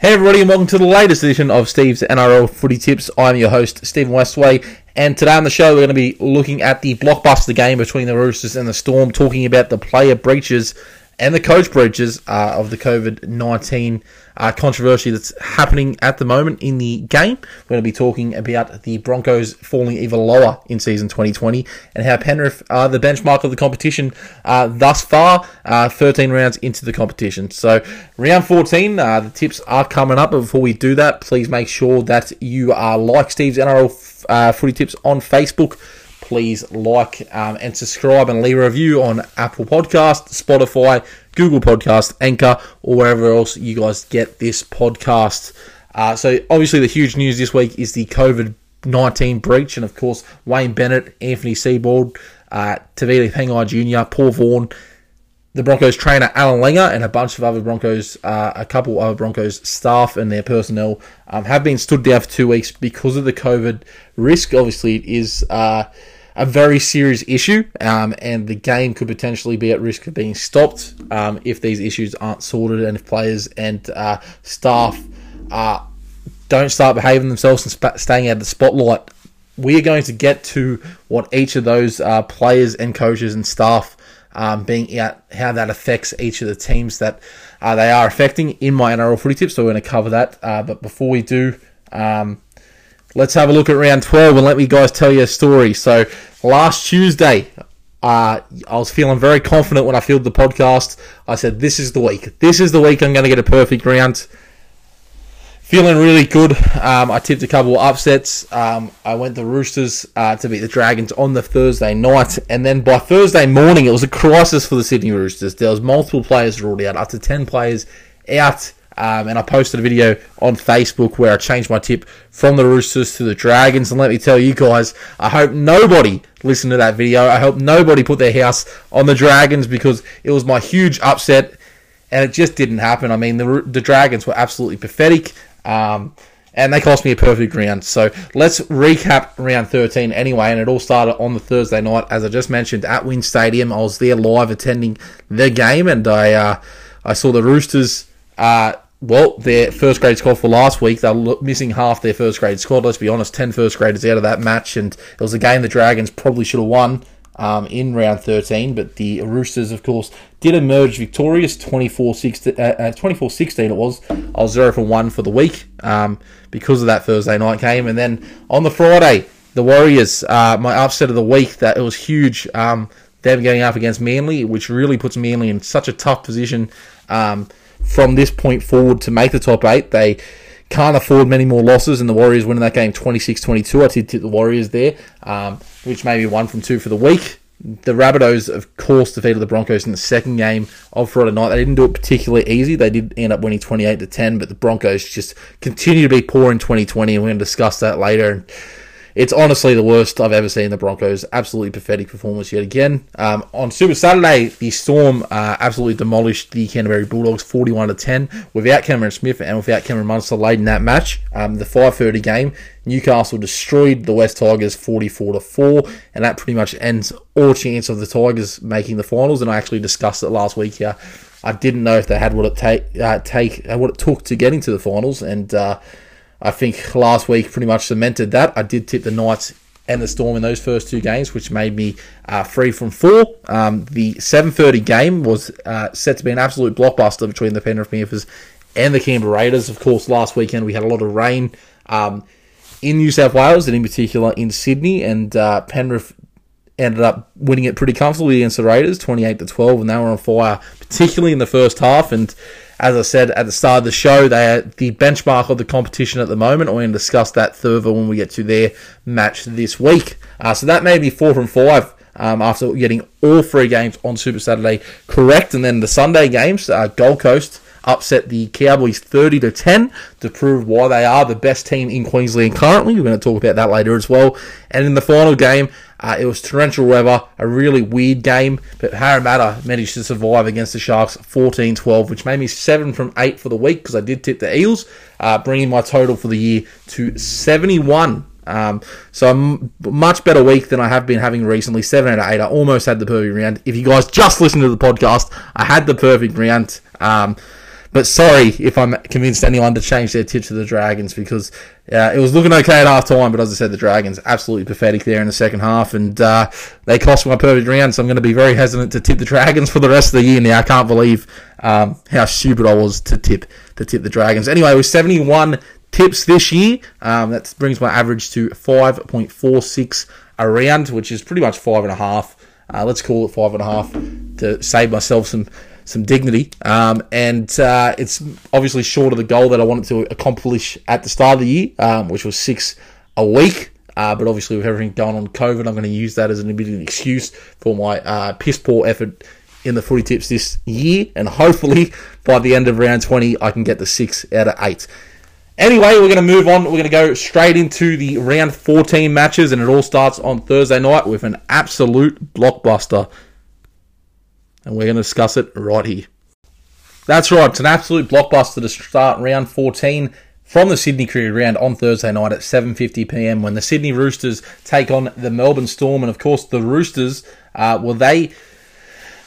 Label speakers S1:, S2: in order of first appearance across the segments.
S1: Hey everybody, and welcome to the latest edition of Steve's NRL Footy Tips. I'm your host, Stephen Westway, and today on the show we're going to be looking at the blockbuster game between the Roosters and the Storm, talking about the player breaches and the coach breaches uh, of the COVID 19 uh, controversy that's happening at the moment in the game. We're going to be talking about the Broncos falling even lower in season 2020 and how Penrith are the benchmark of the competition uh, thus far, uh, 13 rounds into the competition. So, round 14, uh, the tips are coming up. But before we do that, please make sure that you are like Steve's NRL uh, footy tips on Facebook please like um, and subscribe and leave a review on Apple Podcast, Spotify, Google Podcast, Anchor, or wherever else you guys get this podcast. Uh, so obviously the huge news this week is the COVID 19 breach, and of course Wayne Bennett, Anthony Seibold, uh, Tevita Pangai Jr., Paul Vaughan, the Broncos trainer Allan Langer, and a bunch of other Broncos, uh, a couple of other Broncos staff and their personnel um, have been stood down for two weeks because of the COVID risk. Obviously, it is uh, a very serious issue, um, and the game could potentially be at risk of being stopped um, if these issues aren't sorted and if players and uh, staff uh, don't start behaving themselves and sp- staying out of the spotlight. We are going to get to what each of those uh, players and coaches and staff um, being out, how that affects each of the teams that uh, they are affecting in my NRL footy tips. So we're going to cover that. Uh, but before we do, um, let's have a look at round 12 and let me guys tell you a story. So last Tuesday, uh, I was feeling very confident when I filmed the podcast. I said, This is the week. This is the week I'm going to get a perfect round. Feeling really good. Um, I tipped a couple of upsets. Um, I went the Roosters uh, to beat the Dragons on the Thursday night, and then by Thursday morning, it was a crisis for the Sydney Roosters. There was multiple players ruled out, up to ten players out um, and I posted a video on Facebook where I changed my tip from the Roosters to the Dragons. And let me tell you guys, I hope nobody listened to that video. I hope nobody put their house on the Dragons because it was my huge upset and it just didn't happen. I mean, the, the Dragons were absolutely pathetic. Um, and they cost me a perfect round. So let's recap round 13 anyway. And it all started on the Thursday night, as I just mentioned, at WIN Stadium. I was there live attending the game, and I uh, I saw the Roosters uh, well, their first grade squad for last week, they were missing half their first grade squad. Let's be honest, 10 first graders out of that match, and it was a game the Dragons probably should have won um, in round 13, but the Roosters, of course, did emerge victorious 24 16. Uh, uh, 24 16 it was. I was 0 for 1 for the week um, because of that Thursday night game. And then on the Friday, the Warriors, uh, my upset of the week, that it was huge. Um, them getting up against Manly, which really puts Manly in such a tough position. Um, from this point forward to make the top eight. They can't afford many more losses, and the Warriors winning that game 26 22. I did tip the Warriors there, um, which may be one from two for the week. The Rabbitohs, of course, defeated the Broncos in the second game of Friday night. They didn't do it particularly easy. They did end up winning 28 to 10, but the Broncos just continue to be poor in 2020, and we're going to discuss that later. And it's honestly the worst I've ever seen the Broncos. Absolutely pathetic performance yet again. Um, on Super Saturday, the Storm uh, absolutely demolished the Canterbury Bulldogs 41 to 10 without Cameron Smith and without Cameron Munster late in that match. Um, the 5:30 game, Newcastle destroyed the West Tigers 44 to 4, and that pretty much ends all chance of the Tigers making the finals. And I actually discussed it last week here. I didn't know if they had what it take uh, take what it took to get into the finals, and uh, I think last week pretty much cemented that. I did tip the Knights and the Storm in those first two games, which made me uh, free from four. Um, the 7:30 game was uh, set to be an absolute blockbuster between the Penrith Panthers and the Canberra Raiders. Of course, last weekend we had a lot of rain um, in New South Wales and in particular in Sydney, and uh, Penrith ended up winning it pretty comfortably against the Raiders, 28 to 12, and they were on fire, particularly in the first half and as I said at the start of the show, they are the benchmark of the competition at the moment. We're going to discuss that further when we get to their match this week. Uh, so that made me four from five um, after getting all three games on Super Saturday correct. And then the Sunday games, uh, Gold Coast upset the Cowboys 30 to 10 to prove why they are the best team in Queensland currently. We're going to talk about that later as well. And in the final game, uh, it was torrential weather, a really weird game, but Parramatta managed to survive against the Sharks 14 12, which made me 7 from 8 for the week because I did tip the Eels, uh, bringing my total for the year to 71. Um, so a much better week than I have been having recently. Seven out of eight. I almost had the perfect round. If you guys just listened to the podcast, I had the perfect round. Um, but sorry if I'm convinced anyone to change their tip to the Dragons because uh, it was looking okay at half time, but as I said, the Dragons absolutely pathetic there in the second half, and uh, they cost my perfect round. So I'm going to be very hesitant to tip the Dragons for the rest of the year. Now I can't believe um, how stupid I was to tip to tip the Dragons. Anyway, with 71 tips this year, um, that brings my average to 5.46 around, which is pretty much five and a half. Uh, let's call it five and a half to save myself some some dignity. Um, and uh, it's obviously short of the goal that I wanted to accomplish at the start of the year, um, which was six a week. Uh, but obviously, with everything going on COVID, I'm going to use that as an immediate excuse for my uh, piss poor effort in the footy tips this year. And hopefully, by the end of round 20, I can get the six out of eight. Anyway, we're going to move on. We're going to go straight into the round 14 matches, and it all starts on Thursday night with an absolute blockbuster. And we're going to discuss it right here. That's right, it's an absolute blockbuster to start round 14 from the Sydney Cricket Ground on Thursday night at 7.50pm when the Sydney Roosters take on the Melbourne Storm. And of course, the Roosters, uh, well, they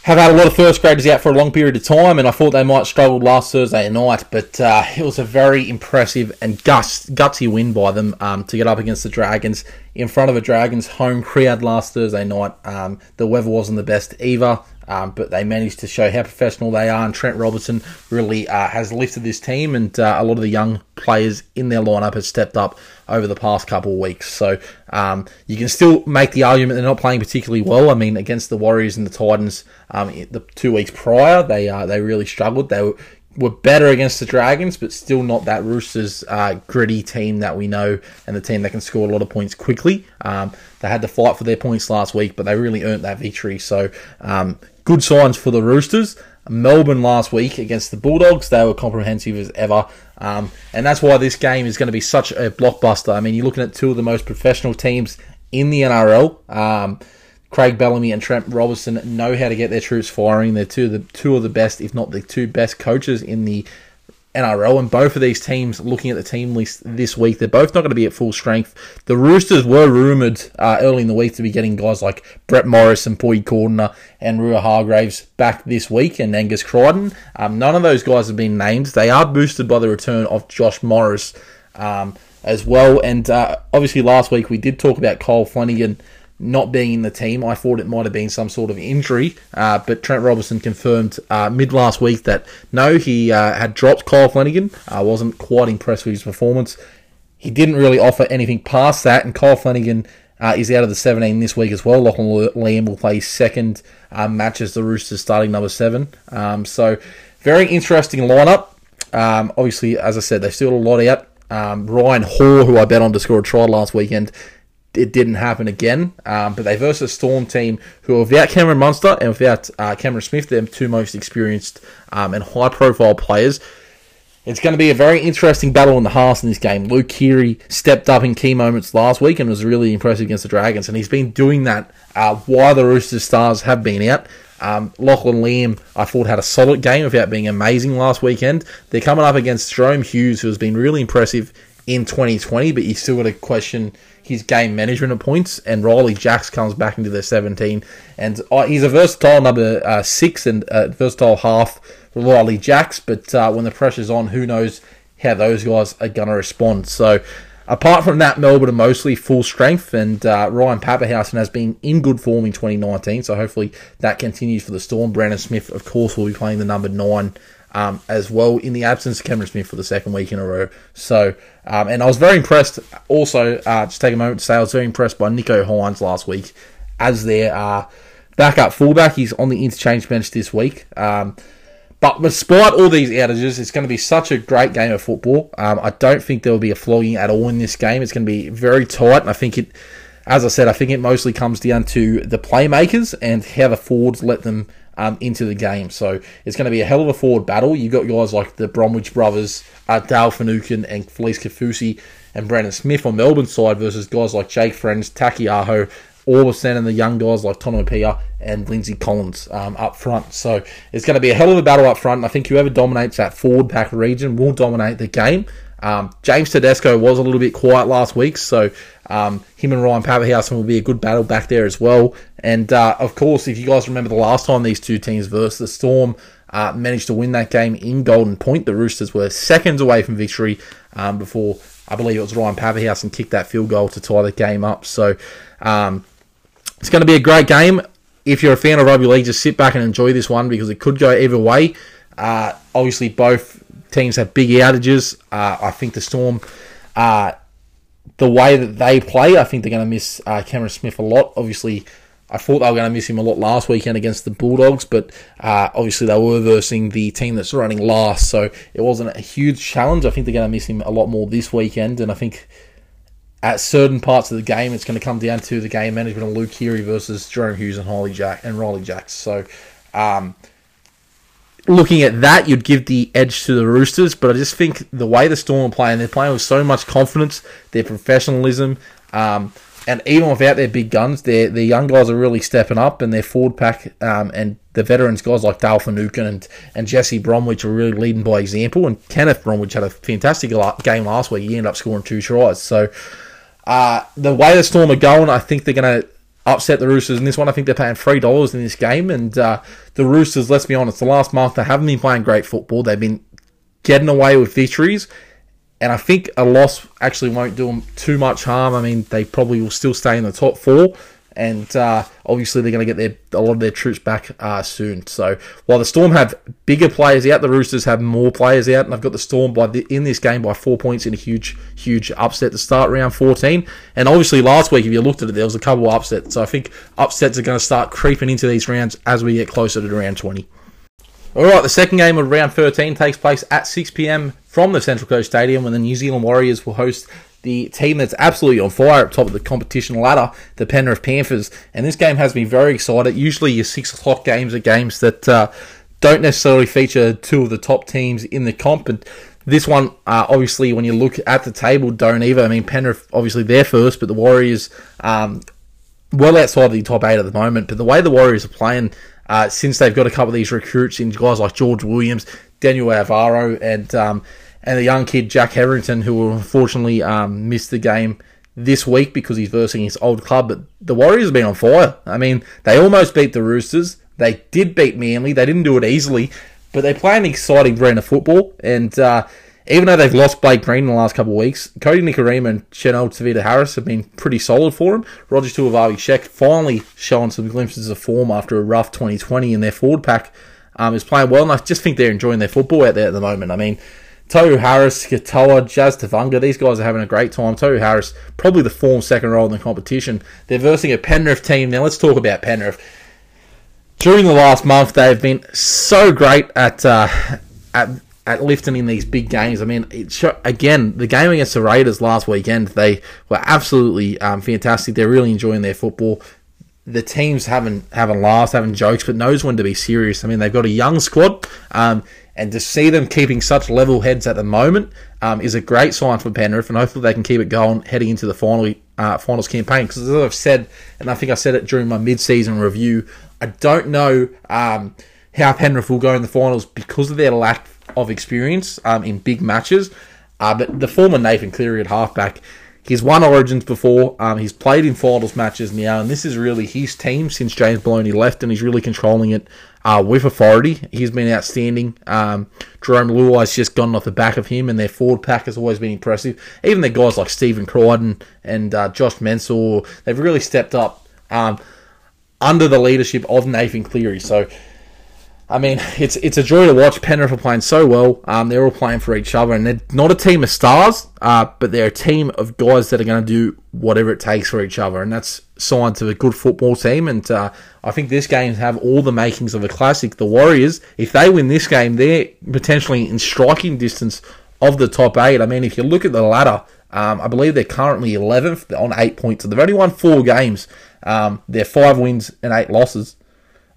S1: have had a lot of first graders out for a long period of time, and I thought they might struggle last Thursday night, but uh, it was a very impressive and guts, gutsy win by them um, to get up against the Dragons in front of a Dragons home crowd last Thursday night. Um, the weather wasn't the best either. Um, but they managed to show how professional they are, and Trent Robertson really uh, has lifted this team, and uh, a lot of the young players in their lineup have stepped up over the past couple of weeks. So um, you can still make the argument they're not playing particularly well. I mean, against the Warriors and the Titans, um, the two weeks prior, they uh, they really struggled. They were were better against the Dragons, but still not that Roosters uh, gritty team that we know and the team that can score a lot of points quickly. Um, they had to fight for their points last week, but they really earned that victory. So um, good signs for the Roosters. Melbourne last week against the Bulldogs, they were comprehensive as ever. Um, and that's why this game is going to be such a blockbuster. I mean, you're looking at two of the most professional teams in the NRL. Um, Craig Bellamy and Trent Robinson know how to get their troops firing. They're two of the two of the best, if not the two best coaches in the NRL, and both of these teams, looking at the team list this week, they're both not going to be at full strength. The Roosters were rumoured uh, early in the week to be getting guys like Brett Morris and Boyd Cordner and Waerea-Hargreaves back this week, and Angus Crichton. Um, none of those guys have been named. They are boosted by the return of Josh Morris um, as well, and uh, obviously last week we did talk about Kyle Flanagan not being in the team. I thought it might have been some sort of injury, uh, but Trent Robinson confirmed uh, mid last week that no, he uh, had dropped Kyle Flanagan. I wasn't quite impressed with his performance. He didn't really offer anything past that, and Kyle Flanagan uh, is out of the 17 this week as well. Lachlan Lam will play second uh, match as the Roosters starting number seven. Um, so, very interesting lineup. Um, obviously, as I said, they still a lot out. Um, Ryan Hall, who I bet on to score a try last weekend, it didn't happen again. Um, but they versus a Storm team who are without Cameron Munster and without uh, Cameron Smith, they're two most experienced um, and high profile players. It's going to be a very interesting battle in the halves in this game. Luke Keary stepped up in key moments last week and was really impressive against the Dragons, and he's been doing that uh, while the Roosters stars have been out. Um, Lachlan Lam, I thought, had a solid game without being amazing last weekend. They're coming up against Jahrome Hughes, who has been really impressive in 2020, but you still got to question his game management at points, and Ryley Jacks comes back into the 17. And uh, he's a versatile number uh, six and uh, versatile half, Ryley Jacks, but uh, when the pressure's on, who knows how those guys are going to respond. So, apart from that, Melbourne are mostly full strength, and uh, Ryan Papenhuyzen has been in good form in 2019, so hopefully that continues for the Storm. Brandon Smith, of course, will be playing the number nine um, as well in the absence of Cameron Smith for the second week in a row. So, um, and I was very impressed. Also, uh, just take a moment to say I was very impressed by Nicho Hynes last week as their uh, backup fullback. He's on the interchange bench this week. Um, but despite all these outages, it's going to be such a great game of football. Um, I don't think there will be a flogging at all in this game. It's going to be very tight, and I think it, as I said, I think it mostly comes down to the playmakers and how the forwards let them um, into the game. So it's going to be a hell of a forward battle. You've got guys like the Bromwich brothers, uh, Dale Finucane and Felise Kaufusi and Brandon Smith on Melbourne's side versus guys like Jake Friends, Taukeiaho, Orbison and the young guys like Tonumaipea and Lindsay Collins um, up front. So it's going to be a hell of a battle up front. I think whoever dominates that forward pack region will dominate the game. Um, James Tedesco was a little bit quiet last week, so um, him and Ryan Papenhuyzen will be a good battle back there as well. And uh, of course, if you guys remember the last time these two teams versus the Storm, uh, managed to win that game in Golden Point. The Roosters were seconds away from victory um, before I believe it was Ryan Papenhuyzen and kicked that field goal to tie the game up. So um, it's going to be a great game. If you're a fan of rugby league, just sit back and enjoy this one because it could go either way. Uh, obviously, both teams have big outages. Uh, I think the Storm, uh, the way that they play, I think they're going to miss uh, Cameron Smith a lot. Obviously, I thought they were going to miss him a lot last weekend against the Bulldogs, but uh, obviously they were versing the team that's running last, so it wasn't a huge challenge. I think they're going to miss him a lot more this weekend, and I think at certain parts of the game, it's going to come down to the game management of Luke Keary versus Jahrome Hughes and Ryley Jack and Ryley Jacks. So, um, looking at that, you'd give the edge to the Roosters, but I just think the way the Storm are playing, they're playing with so much confidence, their professionalism, um, and even without their big guns, their their young guys are really stepping up, and their forward pack um, and the veterans guys like Dale Finucane and, and Jesse Bromwich are really leading by example. And Kenneath Bromwich had a fantastic game last week. He ended up scoring two tries. So uh, the way the Storm are going, I think they're going to upset the Roosters in this one. I think they're paying three dollars in this game, and uh, the Roosters. Let's be honest, the last month they haven't been playing great football. They've been getting away with victories, and I think a loss actually won't do them too much harm. I mean, they probably will still stay in the top four, and uh, obviously they're going to get their a lot of their troops back uh, soon. So while the Storm have bigger players out, the Roosters have more players out, and I've got the Storm by the, in this game by four points in a huge, huge upset to start round 14. And obviously last week, if you looked at it, there was a couple of upsets. So I think upsets are going to start creeping into these rounds as we get closer to round 20. All right, the second game of round 13 takes place at 6 p.m. from the Central Coast Stadium when the New Zealand Warriors will host the team that's absolutely on fire up top of the competition ladder, the Penrith Panthers. And this game has me very excited. Usually, your 6 o'clock games are games that uh, don't necessarily feature two of the top teams in the comp. And this one, uh, obviously, when you look at the table, don't either. I mean, Penrith, obviously, they're first, but the Warriors, um, well outside the top eight at the moment. But the way the Warriors are playing, uh, since they've got a couple of these recruits in guys like George Williams, Daniel Alvaro, and um, and the young kid Jack Hetherington, who will unfortunately um, miss the game this week because he's versing his old club. But the Warriors have been on fire. I mean, they almost beat the Roosters. They did beat Manly. They didn't do it easily, but they play an exciting brand of football. And uh, even though they've lost Blake Green in the last couple of weeks, Kodi Nikorima and Chanel Tavita Harris have been pretty solid for him. Roger Tuivasa-Sheck finally showing some glimpses of form after a rough 2020 in their forward pack. Um, is playing well, and I just think they're enjoying their football out there at the moment. I mean, Tohu Harris, Katoa, Jazz Tevaga, these guys are having a great time. Tohu Harris, probably the form second role in the competition. They're versing a Penrith team. Now let's talk about Penrith. During the last month, they've been so great at uh, at at lifting in these big games. I mean, again, the game against the Raiders last weekend, they were absolutely um, fantastic. They're really enjoying their football. The teams haven't having laughs, having jokes, but knows when to be serious. I mean, they've got a young squad, um, and to see them keeping such level heads at the moment um, is a great sign for Penrith, and hopefully they can keep it going heading into the final uh, finals campaign. Because as I've said, and I think I said it during my mid-season review, I don't know um, how Penrith will go in the finals because of their lack of experience um, in big matches. Uh, but the former Nathan Cleary at halfback, he's won Origins before. Um, he's played in finals matches now, and this is really his team since James Maloney left, and he's really controlling it uh, with authority. He's been outstanding. Um, Jarome Luai's just gone off the back of him, and their forward pack has always been impressive. Even the guys like Stephen Crichton and uh, Josh Mansour, they've really stepped up um, under the leadership of Nathan Cleary. So I mean, it's it's a joy to watch. Penrith are playing so well. Um, they're all playing for each other, and they're not a team of stars, uh, but they're a team of guys that are going to do whatever it takes for each other, and that's signs of a good football team. And uh, I think this game have all the makings of a classic. The Warriors, if they win this game, they're potentially in striking distance of the top eight. I mean, if you look at the ladder, um, I believe they're currently 11th on eight points. So they've only won four games. Um, they're five wins and eight losses.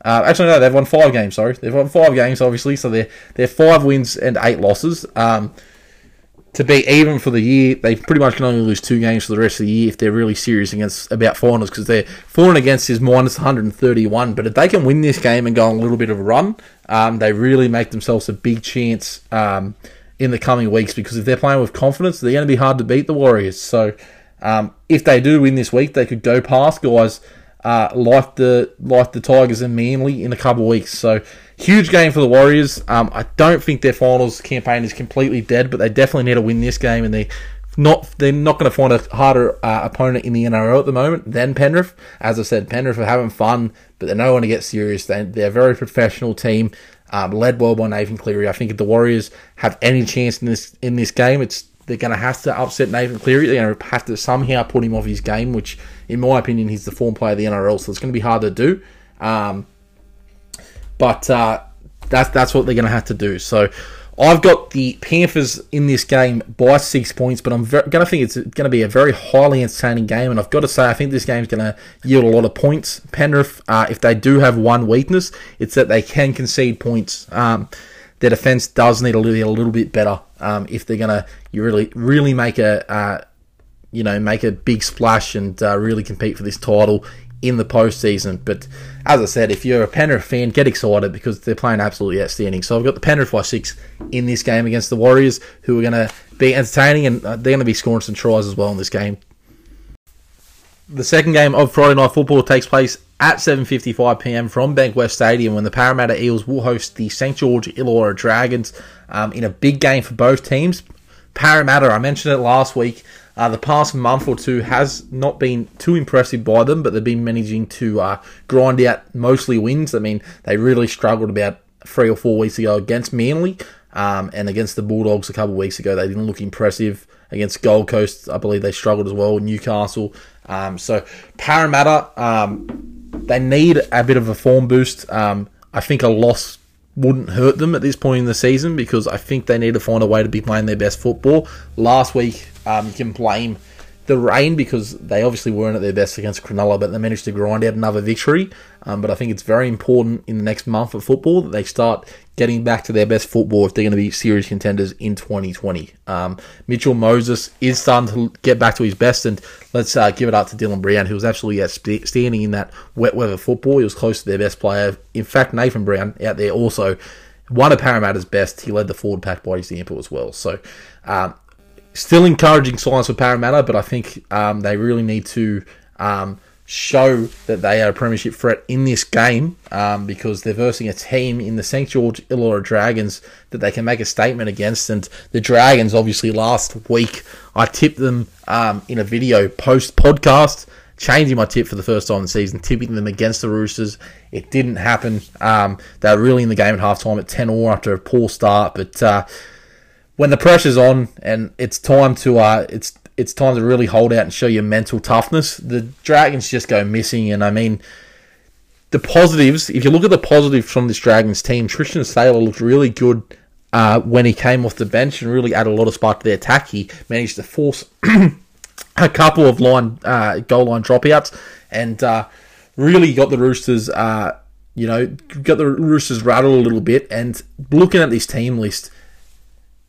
S1: Uh, actually, no, they've won five games. Sorry, they've won five games, obviously. So they're they're five wins and eight losses. Um, to be even for the year, they pretty much can only lose two games for the rest of the year if they're really serious against about finals because they're for and against is minus 131. But if they can win this game and go on a little bit of a run, um, they really make themselves a big chance um, in the coming weeks because if they're playing with confidence, they're going to be hard to beat the Warriors. So um, if they do win this week, they could go past guys uh, like the like the Tigers and Manly in a couple of weeks. So huge game for the Warriors. Um, I don't think their finals campaign is completely dead, but they definitely need to win this game, and they not they're not going to find a harder uh, opponent in the NRL at the moment than Penrith. As I said, Penrith are having fun, but they're no one to get serious. They, they're a very professional team, um, led well by Nathan Cleary. I think if the Warriors have any chance in this in this game, it's they're going to have to upset Nathan Cleary. They're going to have to somehow put him off his game, which, in my opinion, he's the form player of the NRL, so it's going to be hard to do. Um, but uh, that's that's what they're going to have to do. So I've got the Panthers in this game by six points, but I'm going to think it's going to be a very highly entertaining game. And I've got to say, I think this game is going to yield a lot of points. Penrith, uh, if they do have one weakness, it's that they can concede points. Um, their defense does need to be a little bit better um, if they're going to really really make a uh, you know make a big splash and uh, really compete for this title in the postseason. But as I said, if you're a Penrith fan, get excited because they're playing absolutely outstanding. So I've got the Penrith by six in this game against the Warriors, who are going to be entertaining and uh, they're going to be scoring some tries as well in this game. The second game of Friday Night Football takes place at 7:55 p.m. from Bankwest Stadium when the Parramatta Eels will host the St George Illawarra Dragons um, in a big game for both teams. Parramatta, I mentioned it last week. Uh, the past month or two has not been too impressive by them, but they've been managing to uh, grind out mostly wins. I mean, they really struggled about three or four weeks ago against Manly um, and against the Bulldogs a couple of weeks ago. They didn't look impressive against Gold Coast. I believe they struggled as well. Newcastle. Um, so Parramatta, um, they need a bit of a form boost. Um, I think a loss wouldn't hurt them at this point in the season because I think they need to find a way to be playing their best football. Last week, um, you can blame the rain because they obviously weren't at their best against Cronulla, but they managed to grind out another victory. Um, but I think it's very important in the next month of football that they start getting back to their best football if they're going to be serious contenders in 2020. Um, Mitchell Moses is starting to get back to his best, and let's uh, give it up to Dylan Brown, who was absolutely outstanding in that wet weather football. He was close to their best player. In fact, Nathan Brown out there also one of Parramatta's best. He led the forward pack by example as well. So, um, still encouraging signs for Parramatta, but I think um, they really need to um, show that they are a premiership threat in this game um, because they're versing a team in the St George Illawarra Dragons that they can make a statement against. And the Dragons, obviously, last week I tipped them um, in a video post podcast. Changing my tip for the first time in the season, tipping them against the Roosters. It didn't happen. Um, they were really in the game at halftime at 10 or after a poor start. But uh, when the pressure's on and it's time to uh, it's it's time to really hold out and show your mental toughness. The Dragons just go missing, and I mean, the positives. If you look at the positives from this Dragons team, Tristan Sailor looked really good uh, when he came off the bench and really added a lot of spark to the attack. He managed to force a couple of line uh, goal line dropouts and uh, really got the Roosters. Uh, you know, got the Roosters rattled a little bit. And looking at this team list,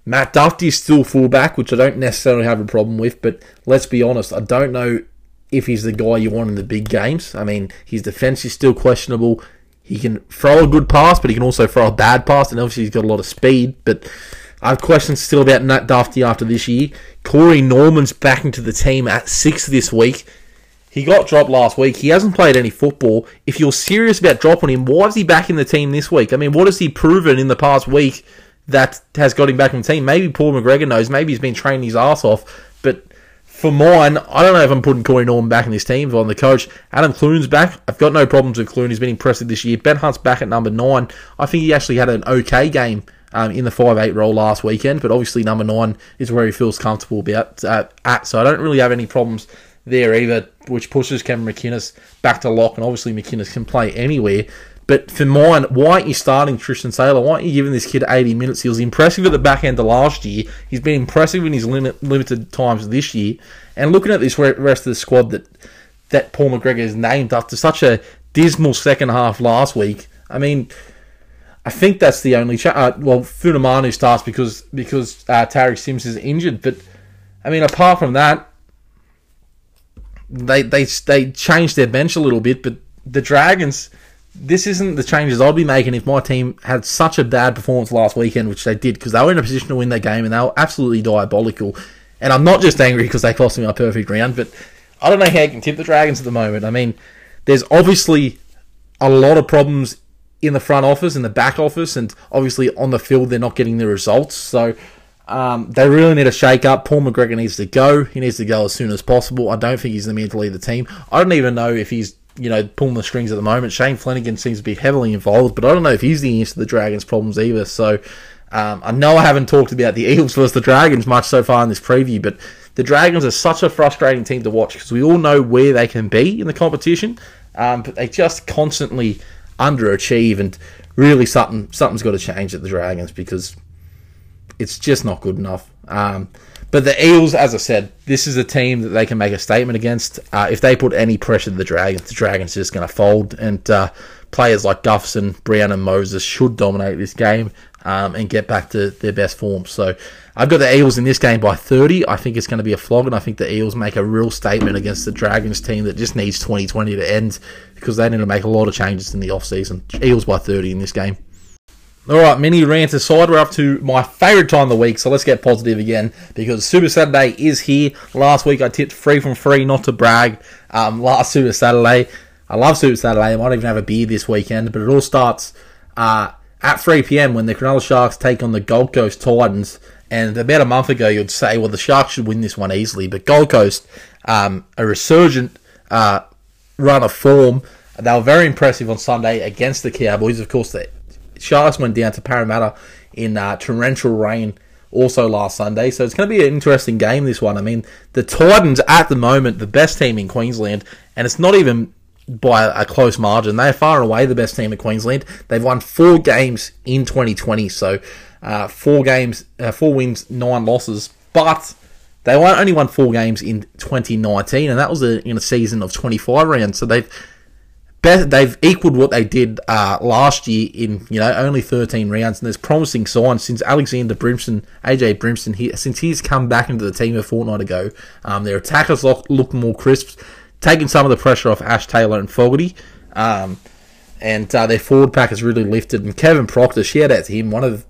S1: Matt is still fullback, which I don't necessarily have a problem with, but let's be honest, I don't know if he's the guy you want in the big games. I mean, his defense is still questionable. He can throw a good pass, but he can also throw a bad pass, and obviously he's got a lot of speed. But I have questions still about Matt Dufty after this year. Corey Norman's back into the team at six this week. He got dropped last week. He hasn't played any football. If you're serious about dropping him, why is he back in the team this week? I mean, what has he proven in the past week that has got him back in the team. Maybe Paul McGregor knows. Maybe he's been training his ass off. But for mine, I don't know if I'm putting Corey Norman back in this team. If I'm the coach, Adam Clune's back. I've got no problems with Clune. He's been impressive this year. Ben Hunt's back at number nine. I think he actually had an okay game um, in the five eight role last weekend. But obviously, number nine is where he feels comfortable about uh, at. So I don't really have any problems there either, which pushes Kevin McInnes back to lock. And obviously, McInnes can play anywhere. But for mine, why aren't you starting Tristan Sailor? Why aren't you giving this kid 80 minutes? He was impressive at the back end of last year. He's been impressive in his limit, limited times this year. And looking at this rest of the squad that that Paul McGregor is named after such a dismal second half last week, I mean, I think that's the only. Cha- uh, well, Funamanu starts because because uh, Tariq Sims is injured. But I mean, apart from that, they they they changed their bench a little bit. But the Dragons this isn't the changes I'd be making if my team had such a bad performance last weekend, which they did, because they were in a position to win that game and they were absolutely diabolical. And I'm not just angry because they cost me my perfect round, but I don't know how you can tip the Dragons at the moment. I mean, there's obviously a lot of problems in the front office, in the back office, and obviously on the field they're not getting the results. So um, they really need a shake up. Paul McGregor needs to go. He needs to go as soon as possible. I don't think he's the man to lead the team. I don't even know if he's you know pulling the strings at the moment. Shane Flanagan seems to be heavily involved, but I don't know if he's the answer to the Dragons' problems either. So um, I know I haven't talked about the Eagles versus the Dragons much so far in this preview, but the Dragons are such a frustrating team to watch because we all know where they can be in the competition, um, but they just constantly underachieve, and really something something's got to change at the Dragons because it's just not good enough. Um, but the Eels, as I said, this is a team that they can make a statement against. Uh, if they put any pressure to the Dragons, the Dragons are just going to fold. And uh, players like Gutherson, Brown, and Moses should dominate this game um, and get back to their best form. So I've got the Eels in this game by 30. I think it's going to be a flog, and I think the Eels make a real statement against the Dragons team that just needs 2020 to end because they need to make a lot of changes in the off-season. Eels by 30 in this game. All right, mini rant aside, we're up to my favourite time of the week, so let's get positive again because Super Saturday is here. Last week I tipped free from free, not to brag. Um, last Super Saturday, I love Super Saturday. I might even have a beer this weekend, but it all starts uh, at 3 p.m. when the Cronulla Sharks take on the Gold Coast Titans. And about a month ago, you'd say, well, the Sharks should win this one easily, but Gold Coast, um, a resurgent uh, run of form. They were very impressive on Sunday against the Cowboys. Of course, the Sharks went down to Parramatta in uh, torrential rain also last Sunday. So it's going to be an interesting game, this one. I mean, the Titans, at the moment, the best team in Queensland, and it's not even by a close margin. They're far and away the best team in Queensland. They've won four games in 2020, so uh, four games, uh, four wins, nine losses. But they only won four games in 2019, and that was in a season of 25 rounds. So they've they've equaled what they did uh, last year in you know only 13 rounds, and there's promising signs since Alexander Brimson, AJ Brimson, he, since he's come back into the team a fortnight ago. Um, their attackers look, look more crisp, taking some of the pressure off Ash Taylor and Fogarty. Um, and uh, their forward pack has really lifted. And Kevin Proctor, shout out to him, one of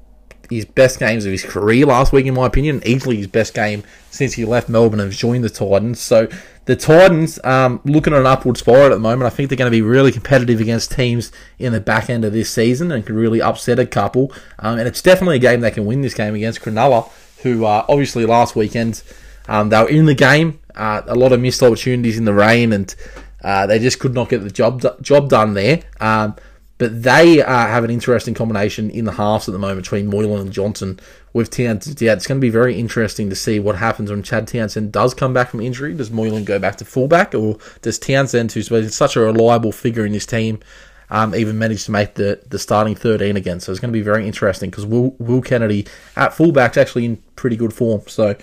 S1: his best games of his career last week, in my opinion. Easily his best game since he left Melbourne and joined the Titans. So the Titans, um, looking at an upward spiral at the moment, I think they're going to be really competitive against teams in the back end of this season and can really upset a couple. Um, and it's definitely a game they can win this game against Cronulla, who uh, obviously last weekend um, they were in the game. Uh, a lot of missed opportunities in the rain, and uh, they just could not get the job job done there. Um, but they uh, have an interesting combination in the halves at the moment between Moylan and Johnson with Townsend. Yeah, it's going to be very interesting to see what happens when Chad Townsend does come back from injury. Does Moylan go back to fullback, or does Townsend, who's such a reliable figure in this team, um, even manage to make the, the starting 13 again? So it's going to be very interesting because Will, Will Kennedy at fullback's actually in pretty good form. So.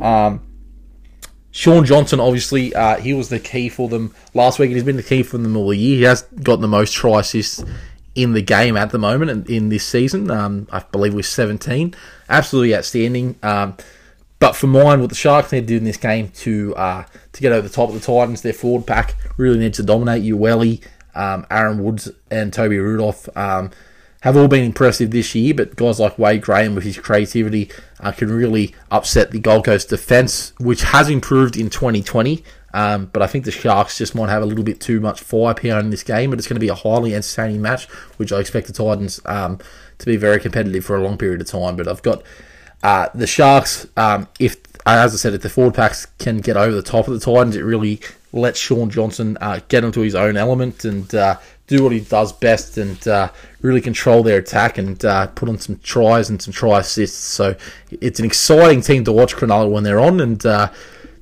S1: Um, Shaun Johnson, obviously, uh, he was the key for them last week. And he's been the key for them all year. He has got the most try assists in the game at the moment in, in this season. Um, I believe we're 17. Absolutely outstanding. Um, but for mine, what the Sharks need to do in this game to uh, to get over the top of the Titans, their forward pack really needs to dominate. Uele, um, Aaron Woods, and Toby Rudolph um, have all been impressive this year, but guys like Wade Graham with his creativity uh, can really upset the Gold Coast defence, which has improved in 2020. Um, but I think the Sharks just might have a little bit too much firepower in this game, but it's going to be a highly entertaining match, which I expect the Titans um, to be very competitive for a long period of time. But I've got uh, the Sharks, um, if as I said, if the forward packs can get over the top of the Titans, it really lets Shaun Johnson uh, get into his own element and uh, do what he does best and uh, really control their attack and uh, put on some tries and some try assists. So it's an exciting team to watch Cronulla when they're on, and uh,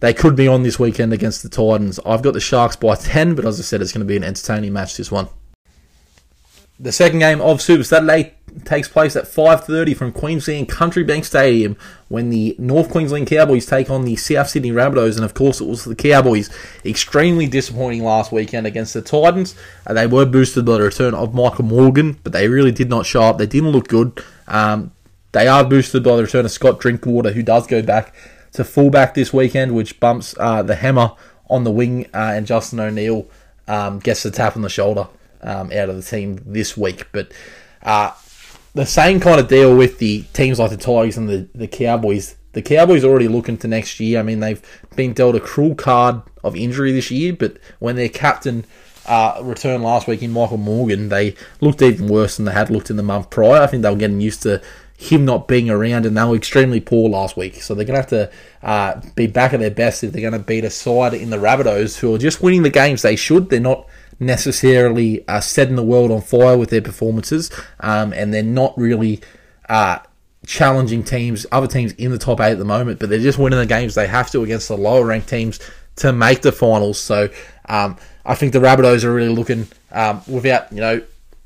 S1: they could be on this weekend against the Titans. I've got the Sharks by 10, but as I said, it's going to be an entertaining match, this one. The second game of Super Saturday takes place at 5.30 from Queensland Country Bank Stadium when the North Queensland Cowboys take on the South Sydney Rabbitohs. And of course, it was the Cowboys extremely disappointing last weekend against the Titans. Uh, they were boosted by the return of Michael Morgan, but they really did not show up. They didn't look good. Um, they are boosted by the return of Scott Drinkwater, who does go back to fullback this weekend, which bumps uh, the hammer on the wing, uh, and Justin O'Neill um, gets the tap on the shoulder um, out of the team this week. But uh, the same kind of deal with the teams like the Tigers and the, the Cowboys. The Cowboys are already looking to next year. I mean, they've been dealt a cruel card of injury this year, but when their captain uh, return last week in Michael Morgan, they looked even worse than they had looked in the month prior. I think they were getting used to him not being around, and they were extremely poor last week. So they're going to have to uh, be back at their best if they're going to beat a side in the Rabbitohs who are just winning the games they should. They're not necessarily uh, setting the world on fire with their performances, um, and they're not really uh, challenging teams, other teams in the top eight at the moment. But they're just winning the games they have to against the lower ranked teams to make the finals. So um, I think the Rabbitohs are really looking um, without you know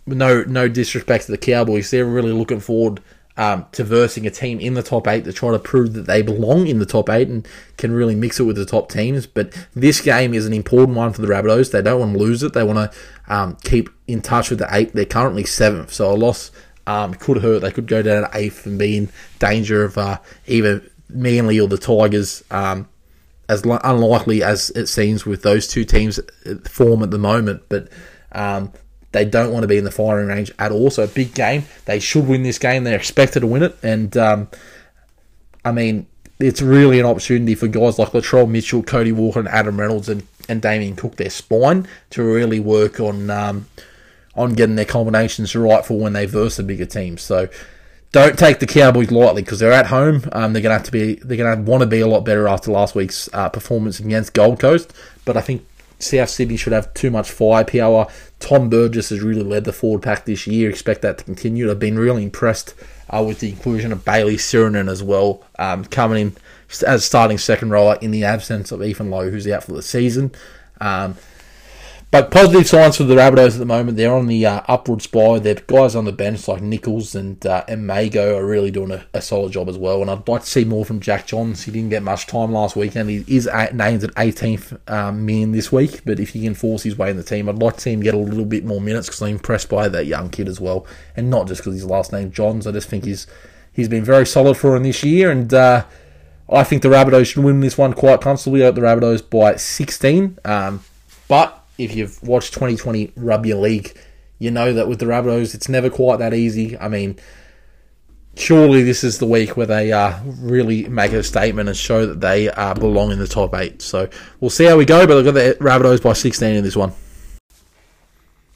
S1: no no disrespect to the Cowboys, they're really looking forward um, to versing a team in the top eight to try to prove that they belong in the top eight and can really mix it with the top teams. But this game is an important one for the Rabbitohs. They don't want to lose it. They want to um, keep in touch with the eight. They're currently seventh, so a loss um, could hurt. They could go down to eighth and be in danger of uh, either Manly or the Tigers. Um, as unlikely as it seems with those two teams form at the moment, but um, they don't want to be in the firing range at all. So a big game. They should win this game. They're expected to win it. And um, I mean, it's really an opportunity for guys like Latrell Mitchell, Cody Walker, and Adam Reynolds and, and Damien Cook, their spine, to really work on um, on getting their combinations right for when they verse the bigger teams. So don't take the Cowboys lightly because they're at home. Um, they're going to have to be. They're going to want to be a lot better after last week's uh, performance against Gold Coast. But I think South Sydney should have too much firepower. Tom Burgess has really led the forward pack this year. Expect that to continue. I've been really impressed uh, with the inclusion of Bailey Sironen as well, um, coming in as starting second roller in the absence of Ethan Lowe, who's out for the season. Um, but positive signs for the Rabbitohs at the moment. They're on the uh, upward spiral. Their guys on the bench like Nichols and uh, and Mago are really doing a, a, solid job as well. And I'd like to see more from Jack Johns. He didn't get much time last weekend. He is named at 18th um, man this week. But if he can force his way in the team, I'd like to see him get a little bit more minutes because I'm impressed by that young kid as well. And not just because his last name Johns. I just think he's he's been very solid for him this year. And uh, I think the Rabbitohs should win this one quite comfortably. Out the Rabbitohs by 16. Um, but if you've watched 2020 Rugby League, you know that with the Rabbitohs, it's never quite that easy. I mean, surely this is the week where they uh, really make a statement and show that they uh, belong in the top eight. So we'll see how we go, but I've got the Rabbitohs by 16 in this one.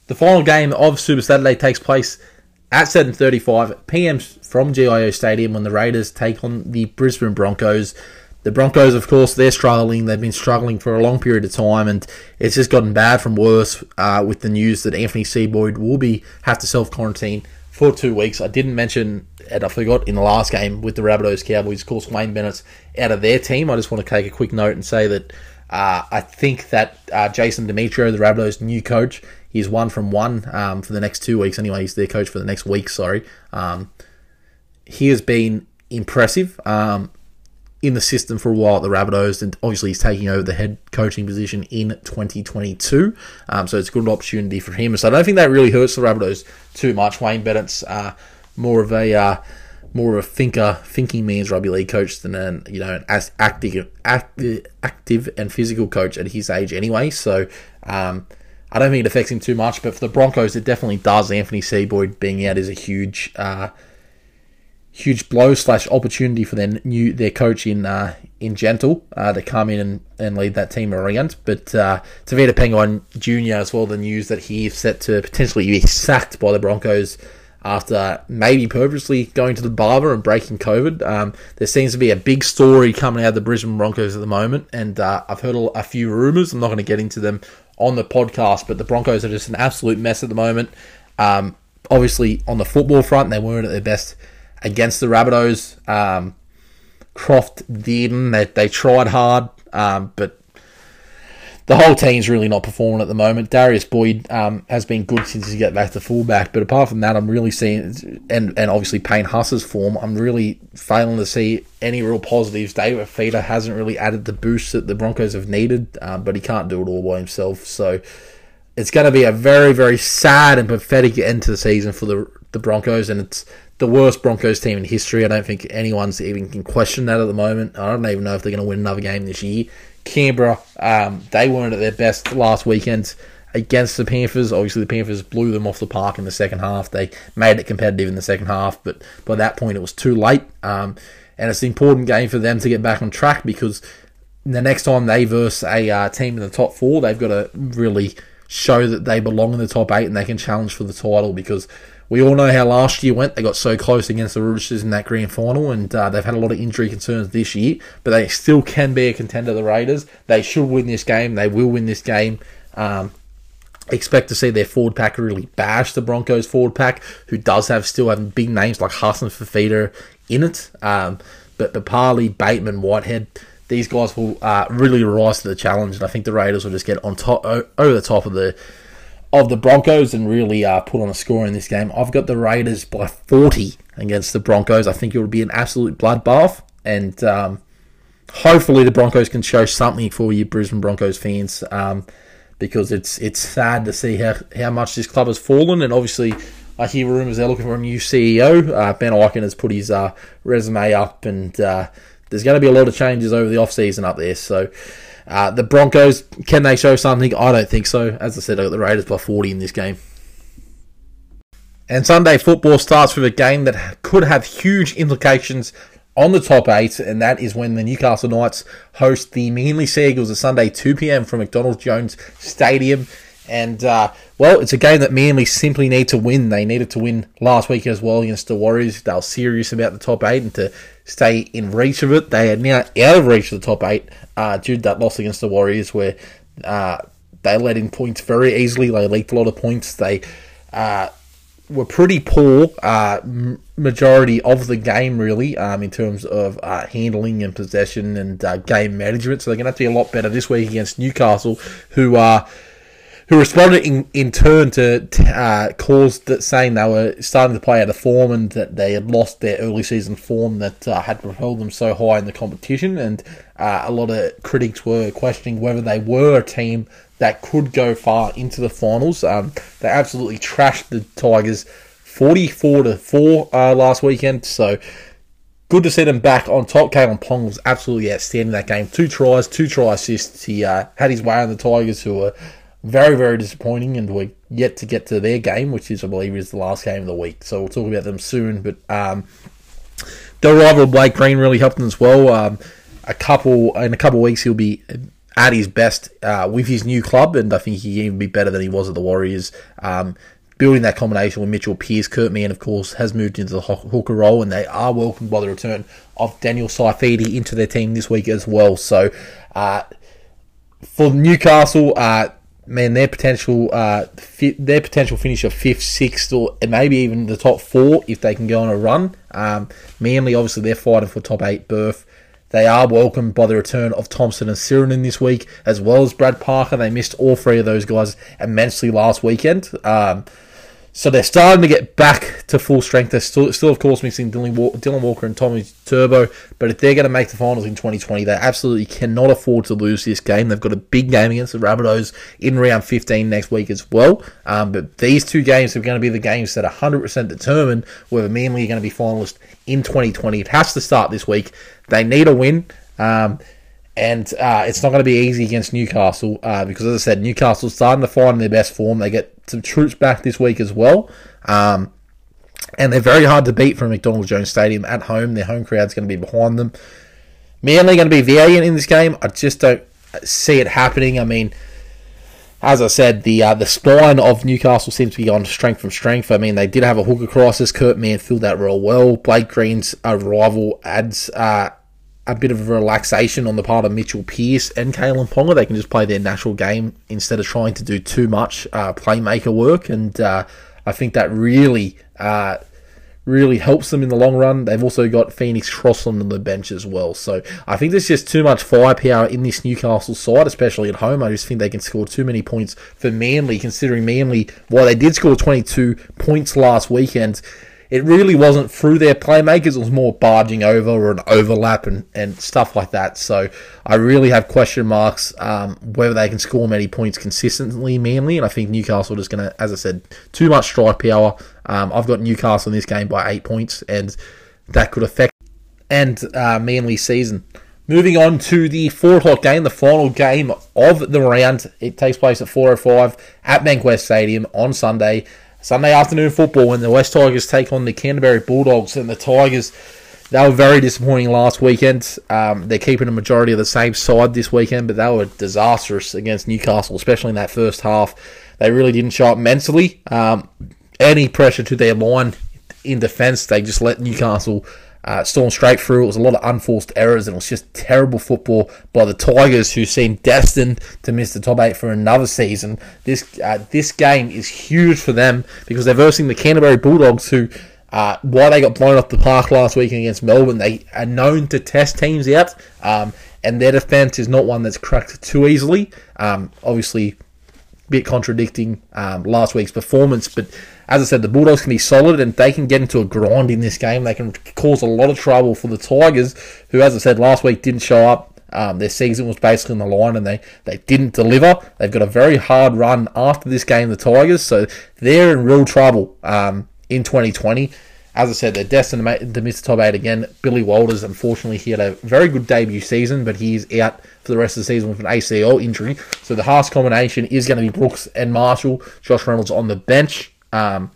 S1: The final game of Super Saturday takes place at 7.35 p.m. from GIO Stadium when the Raiders take on the Brisbane Broncos. The Broncos, of course, they're struggling. They've been struggling for a long period of time, and it's just gotten bad from worse uh, with the news that Anthony Seibold will be have to self quarantine for two weeks. I didn't mention, and I forgot in the last game with the Rabbitohs Cowboys, of course, Wayne Bennett's out of their team. I just want to take a quick note and say that uh, I think that uh, Jason Demetriou, the Rabbitohs' new coach, he's one from one um, for the next two weeks. Anyway, he's their coach for the next week. Sorry, um, he has been impressive. Um, in the system for a while at the Rabbitohs, and obviously he's taking over the head coaching position in 2022. Um, so it's a good opportunity for him. So I don't think that really hurts the Rabbitohs too much. Wayne Bennett's uh, more of a uh, more of a thinker, thinking man's rugby league coach than an you know an active, active, active and physical coach at his age anyway. So. Um, I don't think it affects him too much, but for the Broncos, it definitely does. Anthony Seibold being out is a huge uh, huge blow slash opportunity for their new their coach in uh, in Gentle uh, to come in and, and lead that team around. But uh, Tevita Pangai Jr. as well, the news that he's set to potentially be sacked by the Broncos after maybe purposely going to the barber and breaking COVID. Um, there seems to be a big story coming out of the Brisbane Broncos at the moment, and uh, I've heard a, a few rumours. I'm not going to get into them on the podcast, but the Broncos are just an absolute mess at the moment. Um, obviously, on the football front, they weren't at their best against the Rabbitohs. Um, Croft didn't. They, they tried hard, um, but the whole team's really not performing at the moment. Darius Boyd um, has been good since he got back to fullback, but apart from that, I'm really seeing, and, and obviously Payne Haas's form, I'm really failing to see any real positives. David Fifita hasn't really added the boost that the Broncos have needed, um, but he can't do it all by himself. So it's going to be a very, very sad and pathetic end to the season for the the Broncos, and it's the worst Broncos team in history. I don't think anyone's even can question that at the moment. I don't even know if they're going to win another game this year. Canberra, um, they weren't at their best last weekend against the Panthers. Obviously, the Panthers blew them off the park in the second half. They made it competitive in the second half, but by that point, it was too late. Um, and it's an important game for them to get back on track because the next time they verse a uh, team in the top four, they've got to really show that they belong in the top eight and they can challenge for the title because we all know how last year went. They got so close against the Roosters in that grand final, and uh, they've had a lot of injury concerns this year, but they still can be a contender. The Raiders, they should win this game. They will win this game. Um, expect to see their forward pack really bash the Broncos forward pack, who does have still have big names like Hassan Fifita in it. Um, but Papalii, Bateman, Whitehead, these guys will uh, really rise to the challenge, and I think the Raiders will just get on top over the top of the of the Broncos and really uh, put on a score in this game. I've got the Raiders by 40 against the Broncos. I think it will be an absolute bloodbath, and um, hopefully the Broncos can show something for you, Brisbane Broncos fans, um, because it's it's sad to see how, how much this club has fallen, and obviously. I hear rumours they're looking for a new CEO. Uh, ben Ikin has put his uh, resume up, and uh, there's going to be a lot of changes over the off season up there. So uh, the Broncos, can they show something? I don't think so. As I said, I got the Raiders by 40 in this game. And Sunday football starts with a game that could have huge implications on the top eight, and that is when the Newcastle Knights host the Manly Sea Eagles at Sunday 2 p.m. from McDonald Jones Stadium. And, uh, well, it's a game that Manly simply need to win. They needed to win last week as well against the Warriors. They were serious about the top eight and to stay in reach of it. They are now out of reach of the top eight uh, due to that loss against the Warriors where uh, they let in points very easily. They leaked a lot of points. They uh, were pretty poor uh, majority of the game, really, um, in terms of uh, handling and possession and uh, game management. So they're going to have to be a lot better this week against Newcastle, who are who responded in, in turn to uh, calls that saying they were starting to play out of form and that they had lost their early season form that uh, had propelled them so high in the competition. And uh, a lot of critics were questioning whether they were a team that could go far into the finals. Um, they absolutely trashed the Tigers 44 to 4 uh, last weekend. So good to see them back on top. Kalyn Ponga was absolutely outstanding that game. Two tries, two try assists. He uh, had his way on the Tigers, who were very, very disappointing, and we're yet to get to their game, which is, I believe, is the last game of the week. So we'll talk about them soon. But um, the arrival of Blake Green really helped them as well. Um, a couple in a couple of weeks, he'll be at his best uh, with his new club, and I think he can even be better than he was at the Warriors. Um, building that combination with Mitchell Pearce, Kurt Mann, of course, has moved into the hooker role, and they are welcomed by the return of Daniel Saifiti into their team this week as well. So, uh, for Newcastle, uh, man, their potential, uh, fi- their potential finish of fifth, sixth, or maybe even the top four if they can go on a run. Um, Manly, obviously, they're fighting for top eight berth. They are welcomed by the return of Thompson and Sironen this week, as well as Brad Parker. They missed all three of those guys immensely last weekend. Um, so they're starting to get back to full strength. They're still, still of course, missing Dylan Walker and Tommy Turbo. But if they're going to make the finals in 2020, they absolutely cannot afford to lose this game. They've got a big game against the Rabbitohs in round 15 next week as well. Um, but these two games are going to be the games that 100% determine whether Manly are going to be finalists in 2020. It has to start this week. They need a win. Um, and uh, it's not going to be easy against Newcastle uh, because, as I said, Newcastle's starting to find their best form. They get some troops back this week as well. Um, and they're very hard to beat from McDonald Jones Stadium at home. Their home crowd's going to be behind them. Manly going to be valiant in this game. I just don't see it happening. I mean, as I said, the uh, the spine of Newcastle seems to be on strength from strength. I mean, they did have a hooker crisis. Kurt Mann filled that role well. Blake Green's arrival adds uh, a bit of a relaxation on the part of Mitchell Pearce and Kalyn Ponga. They can just play their natural game instead of trying to do too much uh, playmaker work, and uh, I think that really, uh, really helps them in the long run. They've also got Phoenix Crossland on the bench as well, so I think there's just too much firepower in this Newcastle side, especially at home. I just think they can score too many points for Manly, considering Manly, while they did score 22 points last weekend it really wasn't through their playmakers. It was more barging over or an overlap and, and stuff like that. So I really have question marks um, whether they can score many points consistently, Manly. And I think Newcastle is going to, as I said, too much strike power. Um, I've got Newcastle in this game by eight points, and that could affect and uh, Manly season. Moving on to the 4 o'clock game, the final game of the round. It takes place at 4.05 at Bankwest Stadium on Sunday. Sunday afternoon football when the West Tigers take on the Canterbury Bulldogs and the Tigers they were very disappointing last weekend. Um, they're keeping a majority of the same side this weekend, but they were disastrous against Newcastle, especially in that first half. They really didn't show up mentally. Um, any pressure to their line in defence, they just let Newcastle uh, storm straight through. It was a lot of unforced errors, and it was just terrible football by the Tigers, who seem destined to miss the top eight for another season. This uh, this game is huge for them because they're versing the Canterbury Bulldogs, who. Uh, why they got blown off the park last week against Melbourne, they are known to test teams out, um, and their defence is not one that's cracked too easily. Um, obviously, bit contradicting um, last week's performance, but as I said, the Bulldogs can be solid and they can get into a grind in this game. They can cause a lot of trouble for the Tigers, who, as I said last week, didn't show up. Um, their season was basically on the line and they, they didn't deliver. They've got a very hard run after this game, the Tigers, so they're in real trouble um, in 2020. As I said, they're destined to miss the top eight again. Billy Walters, unfortunately, he had a very good debut season, but he's out for the rest of the season with an ACL injury. So the half combination is going to be Brooks and Marshall. Josh Reynolds on the bench. Um,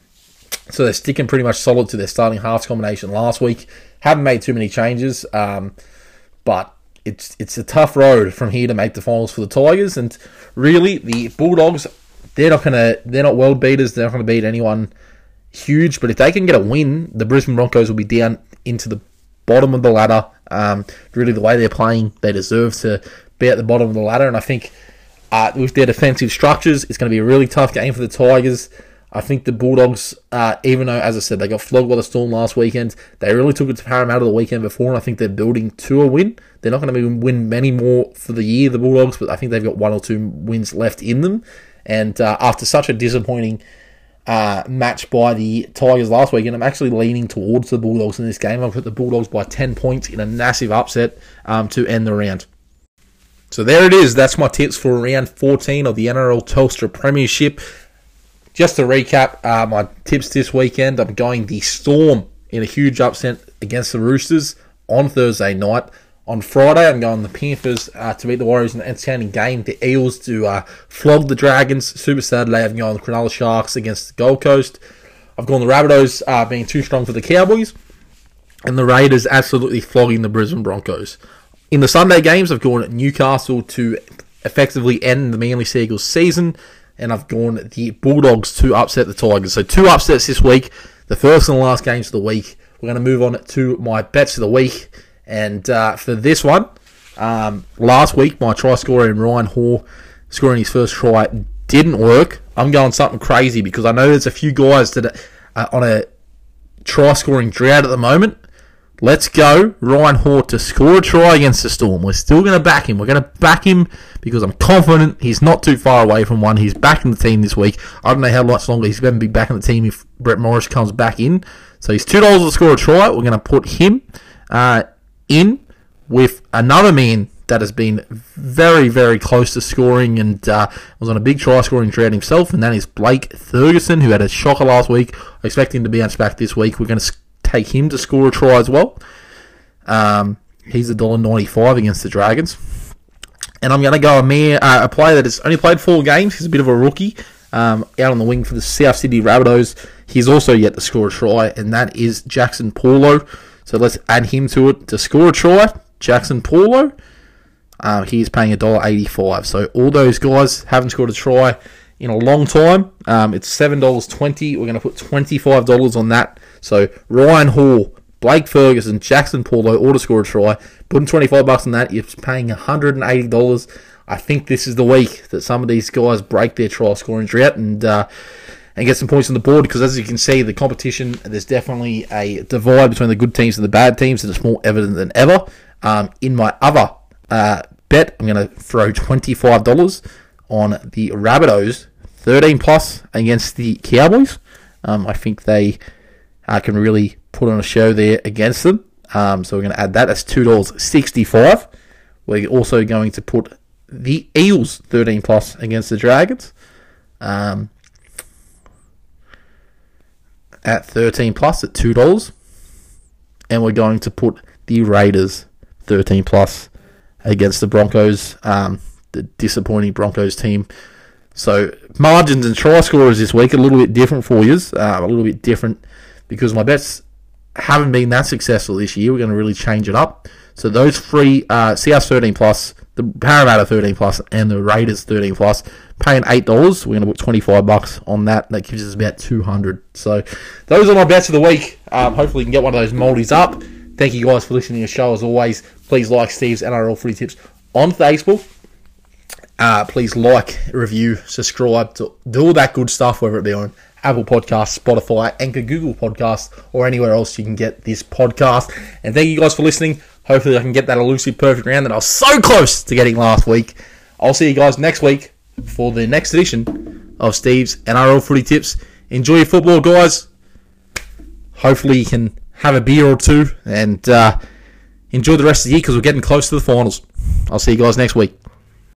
S1: so they're sticking pretty much solid to their starting halves combination last week. Haven't made too many changes, um, but it's it's a tough road from here to make the finals for the Tigers. And really, the Bulldogs, they're not gonna they're not world beaters. They're not gonna beat anyone huge. But if they can get a win, the Brisbane Broncos will be down into the bottom of the ladder. Um, really, the way they're playing, they deserve to be at the bottom of the ladder. And I think uh, with their defensive structures, it's going to be a really tough game for the Tigers. I think the Bulldogs, uh, even though, as I said, they got flogged by the Storm last weekend, they really took it to Parramatta the weekend before, and I think they're building to a win. They're not going to win many more for the year, the Bulldogs, but I think they've got one or two wins left in them. And uh, after such a disappointing uh, match by the Tigers last weekend, I'm actually leaning towards the Bulldogs in this game. I've got the Bulldogs by 10 points in a massive upset um, to end the round. So there it is. That's my tips for round 14 of the NRL Telstra Premiership. Just to recap uh, my tips this weekend, I'm going the Storm in a huge upset against the Roosters on Thursday night. On Friday, I'm going the Panthers uh, to beat the Warriors in an entertaining game. The Eels to uh, flog the Dragons. Super Saturday, I'm going the Cronulla Sharks against the Gold Coast. I've gone the Rabbitohs uh, being too strong for the Cowboys. And the Raiders absolutely flogging the Brisbane Broncos. In the Sunday games, I've gone Newcastle to effectively end the Manly Sea Eagles season and I've gone the Bulldogs to upset the Tigers. So two upsets this week, the first and last games of the week. We're going to move on to my bets of the week, and uh, for this one, um, last week my try scorer in Ryan Hall scoring his first try didn't work. I'm going something crazy because I know there's a few guys that are on a try scoring drought at the moment. Let's go, Ryan Hall to score a try against the Storm. We're still going to back him. We're going to back him because I'm confident he's not too far away from one. He's back in the team this week. I don't know how much longer he's going to be back in the team if Brett Morris comes back in. So he's two dollars to score a try. We're going to put him uh, in with another man that has been very, very close to scoring and uh, was on a big try scoring drought himself, and that is Blake Ferguson, who had a shocker last week. I expect him to bounce back this week. We're going to take him to score a try as well. Um, he's $1.95 against the Dragons. And I'm going to go a, mere, uh, a player that has only played four games. He's a bit of a rookie. Um, out on the wing for the South Sydney Rabbitohs. He's also yet to score a try, and that is Jaxson Paulo. So let's add him to it to score a try. Jaxson Paulo. Um, he's paying $1.85. So all those guys haven't scored a try in a long time. Um, it's $7.20. We're going to put $25 on that so Ryan Hall, Blake Ferguson, Jaxson Paulo all to score a try. Putting 25 bucks on that, you're paying $180. I think this is the week that some of these guys break their try scoring drought and uh, and get some points on the board because as you can see, the competition there's definitely a divide between the good teams and the bad teams, and it's more evident than ever. Um, in my other uh, bet, I'm going to throw $25 on the Rabbitohs, 13 plus against the Cowboys. Um, I think they uh, can really put on a show there against them. Um, so we're going to add that. That's two dollars sixty-five. We're also going to put the Eels thirteen plus against the Dragons. Um, at thirteen plus at two dollars, and we're going to put the Raiders thirteen plus against the Broncos. Um, the disappointing Broncos team. So margins and try scorers this week a little bit different for you. Uh, a little bit different because my bets haven't been that successful this year. We're going to really change it up. So those three, uh, CS 13 plus, the Parramatta 13 plus, and the Raiders 13 plus, paying eight dollars. We're going to put 25 bucks on that. That gives us about 200. So those are my bets of the week. Um, hopefully, you can get one of those multis up. Thank you guys for listening to the show. As always, please like Steve's NRL Footy Tips on Facebook. Uh, please like, review, subscribe, to do all that good stuff, whether it be on Apple Podcasts, Spotify, Anchor, Google Podcasts, or anywhere else you can get this podcast. And thank you guys for listening. Hopefully, I can get that elusive perfect round that I was so close to getting last week. I'll see you guys next week for the next edition of Steve's NRL Footy Tips. Enjoy your football, guys. Hopefully, you can have a beer or two and uh, enjoy the rest of the year because we're getting close to the finals. I'll see you guys next week.